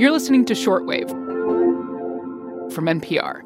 You're listening to Shortwave from NPR.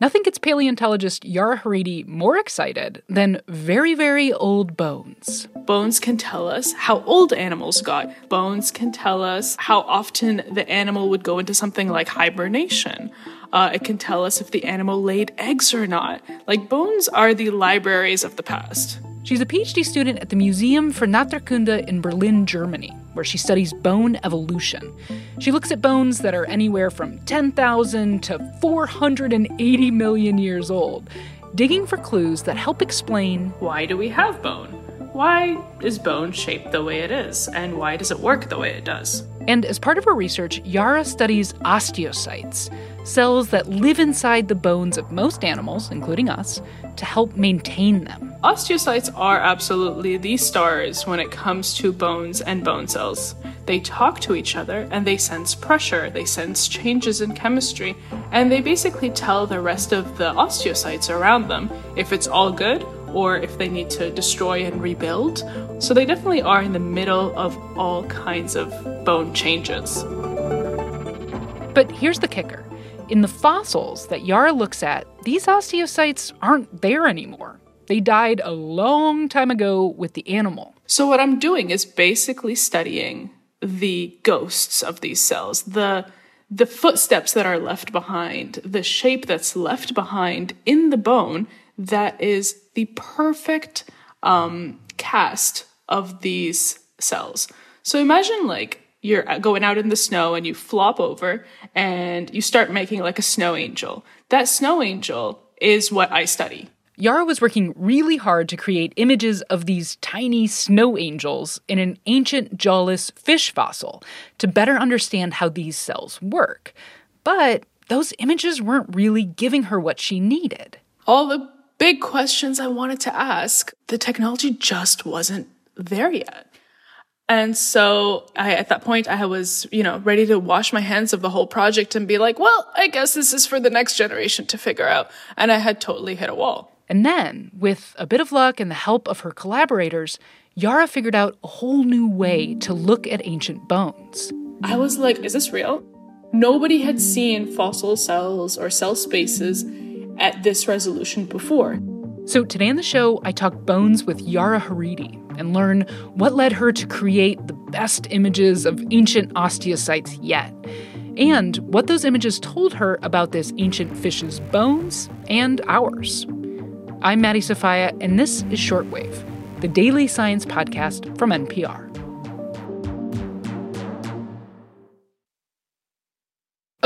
Nothing gets paleontologist Yara Haridy more excited than very, very old bones. Bones can tell us how old animals got. Bones can tell us how often the animal would go into something like hibernation. Uh, it can tell us if the animal laid eggs or not. Like, bones are the libraries of the past. She's a PhD student at the Museum for Naturkunde in Berlin, Germany, where she studies bone evolution. She looks at bones that are anywhere from 10,000 to 480 million years old, digging for clues that help explain why do we have bone? Why is bone shaped the way it is? And why does it work the way it does? And as part of her research, Yara studies osteocytes, cells that live inside the bones of most animals, including us, to help maintain them. Osteocytes are absolutely the stars when it comes to bones and bone cells. They talk to each other and they sense pressure, they sense changes in chemistry, and they basically tell the rest of the osteocytes around them if it's all good or if they need to destroy and rebuild. So they definitely are in the middle of all kinds of bone changes. But here's the kicker in the fossils that Yara looks at, these osteocytes aren't there anymore. They died a long time ago with the animal. So, what I'm doing is basically studying the ghosts of these cells, the the footsteps that are left behind, the shape that's left behind in the bone that is the perfect um, cast of these cells. So imagine like you're going out in the snow and you flop over and you start making like a snow angel. That snow angel is what I study. Yara was working really hard to create images of these tiny snow angels in an ancient jawless fish fossil to better understand how these cells work. But those images weren't really giving her what she needed. All the big questions I wanted to ask, the technology just wasn't there yet. And so I, at that point, I was, you know, ready to wash my hands of the whole project and be like, well, I guess this is for the next generation to figure out. And I had totally hit a wall. And then, with a bit of luck and the help of her collaborators, Yara figured out a whole new way to look at ancient bones. I was like, is this real? Nobody had seen fossil cells or cell spaces at this resolution before. So today on the show, I talk bones with Yara Haridy and learn what led her to create the best images of ancient osteocytes yet, and what those images told her about this ancient fish's bones and ours. I'm Maddie Sofia, and this is Shortwave, the daily science podcast from NPR.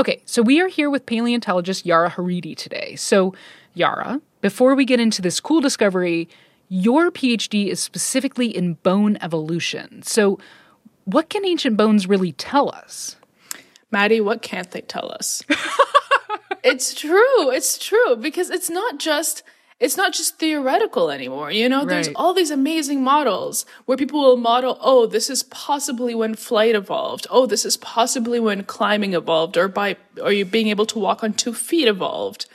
Okay, so we are here with paleontologist Yara Haridy today. So, Yara, before we get into this cool discovery, your PhD is specifically in bone evolution. So, what can ancient bones really tell us? Maddie, what can't they tell us? it's true. It's true because it's not just it's not just theoretical anymore. You know, right. there's all these amazing models where people will model, oh, this is possibly when flight evolved. Oh, this is possibly when climbing evolved or by, or you being able to walk on two feet evolved.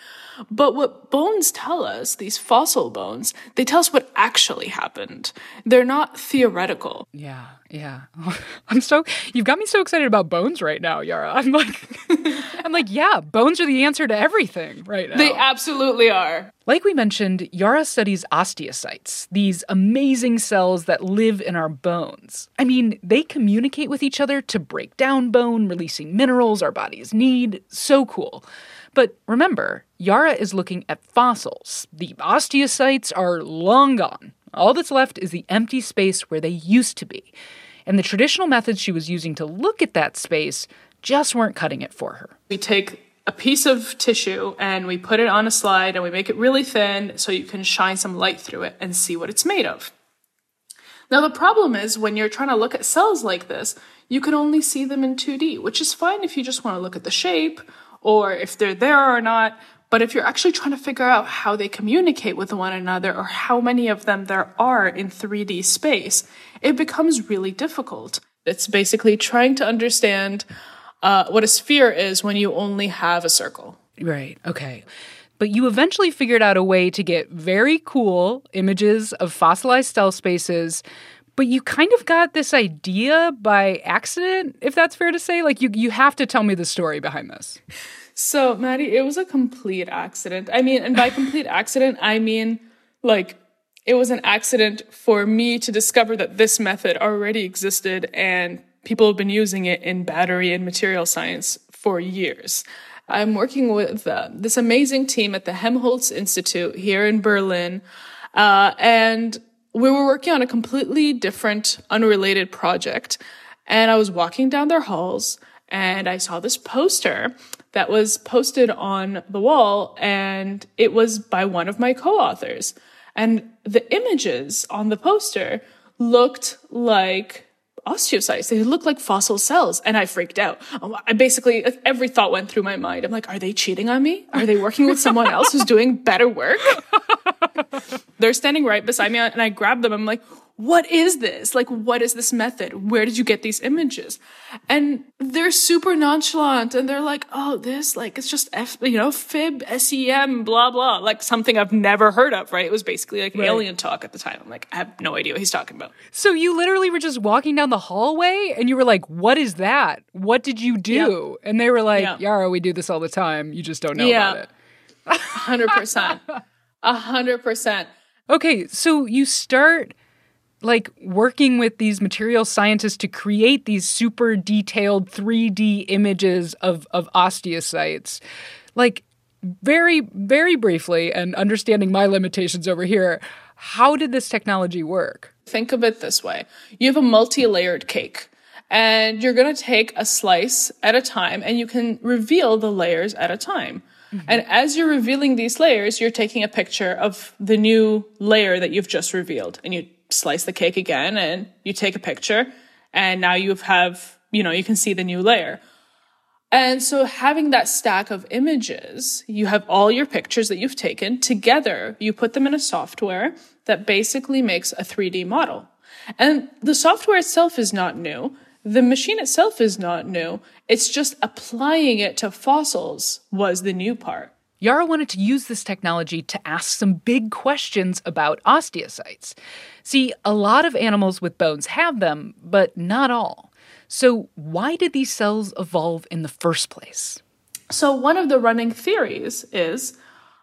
But what bones tell us, these fossil bones, they tell us what actually happened. They're not theoretical. Yeah, yeah. I'm so you've got me so excited about bones right now, Yara. I'm like I'm like, yeah, bones are the answer to everything right now. They absolutely are. Like we mentioned, Yara studies osteocytes, these amazing cells that live in our bones. I mean, they communicate with each other to break down bone, releasing minerals our bodies need. So cool. But remember, Yara is looking at fossils. The osteocytes are long gone. All that's left is the empty space where they used to be. And the traditional methods she was using to look at that space just weren't cutting it for her. We take a piece of tissue and we put it on a slide and we make it really thin so you can shine some light through it and see what it's made of. Now, the problem is when you're trying to look at cells like this, you can only see them in 2D, which is fine if you just want to look at the shape or if they're there or not. But if you're actually trying to figure out how they communicate with one another or how many of them there are in 3D space, it becomes really difficult. It's basically trying to understand uh, what a sphere is when you only have a circle. Right. Okay. But you eventually figured out a way to get very cool images of fossilized cell spaces But you kind of got this idea by accident, if that's fair to say. Like you you have to tell me the story behind this. So, Maddie, it was a complete accident. I mean, and by complete accident, I mean like it was an accident for me to discover that this method already existed and people have been using it in battery and material science for years. I'm working with uh, this amazing team at the Helmholtz Institute here in Berlin. Uh, and we were working on a completely different, unrelated project. And I was walking down their halls and I saw this poster that was posted on the wall and it was by one of my co-authors. And the images on the poster looked like osteocytes. They look like fossil cells. And I freaked out. Um, I basically, every thought went through my mind. I'm like, are they cheating on me? Are they working with someone else who's doing better work? They're standing right beside me and I grab them. I'm like, what is this? Like, what is this method? Where did you get these images? And they're super nonchalant and they're like, oh, this, like, it's just F, you know, fib, SEM, blah, blah, like something I've never heard of, right? It was basically like right. alien talk at the time. I'm like, I have no idea what he's talking about. So you literally were just walking down the hallway and you were like, what is that? What did you do? And they were like, Yara, we do this all the time. You just don't know yeah. about it. 100%. 100%. Okay, so you start like working with these material scientists to create these super detailed 3D images of of osteocytes. Like very very briefly and understanding my limitations over here, how did this technology work? Think of it this way. You have a multi-layered cake and you're going to take a slice at a time and you can reveal the layers at a time. Mm-hmm. And as you're revealing these layers, you're taking a picture of the new layer that you've just revealed and you slice the cake again and you take a picture and now you have, you know, you can see the new layer. And so having that stack of images, you have all your pictures that you've taken together, you put them in a software that basically makes a 3D model. And the software itself is not new. The machine itself is not new. It's just applying it to fossils was the new part. Yara wanted to use this technology to ask some big questions about osteocytes. See, a lot of animals with bones have them, but not all. So, why did these cells evolve in the first place? So, one of the running theories is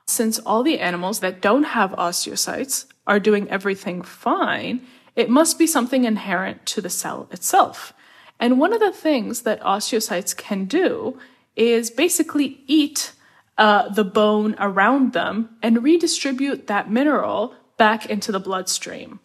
since all the animals that don't have osteocytes are doing everything fine, it must be something inherent to the cell itself. And one of the things that osteocytes can do is basically eat uh, the bone around them and redistribute that mineral back into the bloodstream.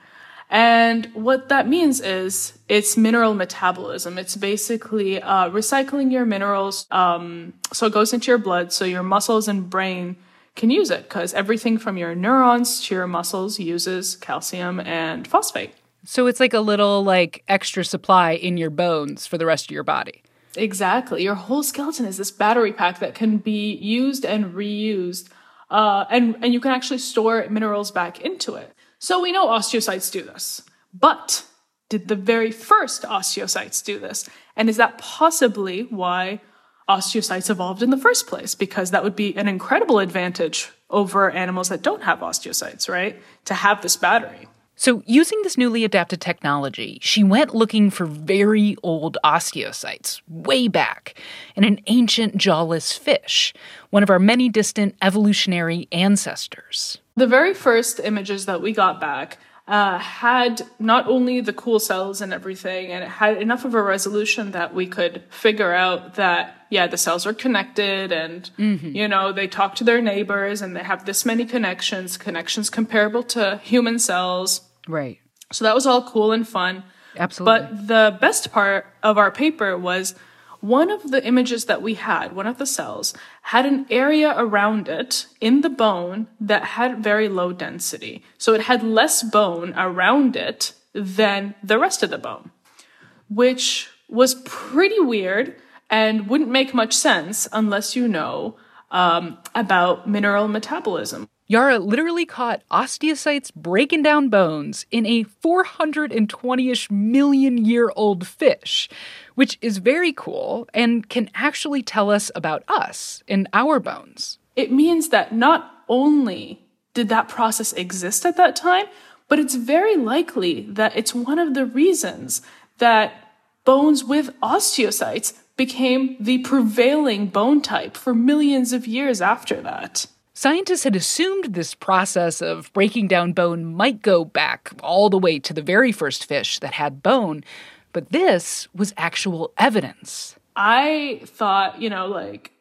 And what that means is it's mineral metabolism. It's basically uh, recycling your minerals. Um, so it goes into your blood, so your muscles and brain can use it because everything from your neurons to your muscles uses calcium and phosphate. So it's like a little like extra supply in your bones for the rest of your body. Exactly. Your whole skeleton is this battery pack that can be used and reused. Uh, and, and you can actually store minerals back into it. So we know osteocytes do this. But did the very first osteocytes do this? And is that possibly why osteocytes evolved in the first place? Because that would be an incredible advantage over animals that don't have osteocytes, right? To have this battery. So, using this newly adapted technology, she went looking for very old osteocytes, way back, in an ancient jawless fish, one of our many distant evolutionary ancestors. The very first images that we got back uh, had not only the cool cells and everything, and it had enough of a resolution that we could figure out that, yeah, the cells are connected and, mm-hmm. you know, they talk to their neighbors and they have this many connections, connections comparable to human cells Right. So that was all cool and fun. Absolutely. But the best part of our paper was one of the images that we had, one of the cells, had an area around it in the bone that had very low density. So it had less bone around it than the rest of the bone, which was pretty weird and wouldn't make much sense unless you know um, about mineral metabolism. Yara literally caught osteocytes breaking down bones in a 420 ish million year old fish, which is very cool and can actually tell us about us and our bones. It means that not only did that process exist at that time, but it's very likely that it's one of the reasons that bones with osteocytes became the prevailing bone type for millions of years after that. Scientists had assumed this process of breaking down bone might go back all the way to the very first fish that had bone, but this was actual evidence. I thought, you know, like,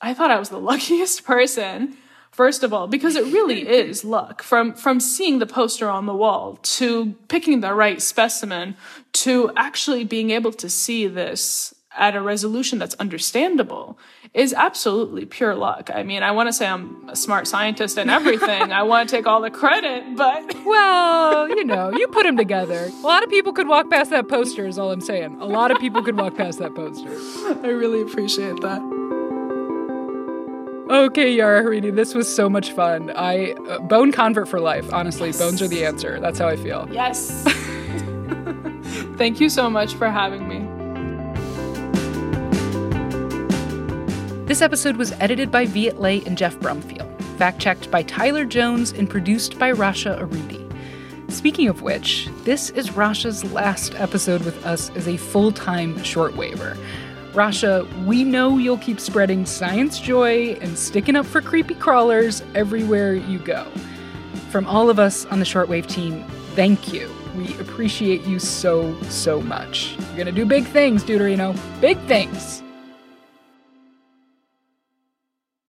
I thought I was the luckiest person first of all because it really is luck from from seeing the poster on the wall to picking the right specimen to actually being able to see this at a resolution that's understandable is absolutely pure luck. I mean, I want to say I'm a smart scientist and everything. I want to take all the credit, but well, you know, you put them together. A lot of people could walk past that poster is all I'm saying. A lot of people could walk past that poster. I really appreciate that. Okay, Yara Haridy, this was so much fun. I uh, bone convert for life. Honestly, yes. bones are the answer. That's how I feel. Yes. Thank you so much for having me. This episode was edited by Viet Le and Jeff Brumfiel, fact checked by Tyler Jones, and produced by Rasha Aridi. Speaking of which, this is Rasha's last episode with us as a full time shortwaver. Rasha, we know you'll keep spreading science joy and sticking up for creepy crawlers everywhere you go. From all of us on the shortwave team, thank you. We appreciate you so, so much. You're gonna do big things, Deuterino. Big things!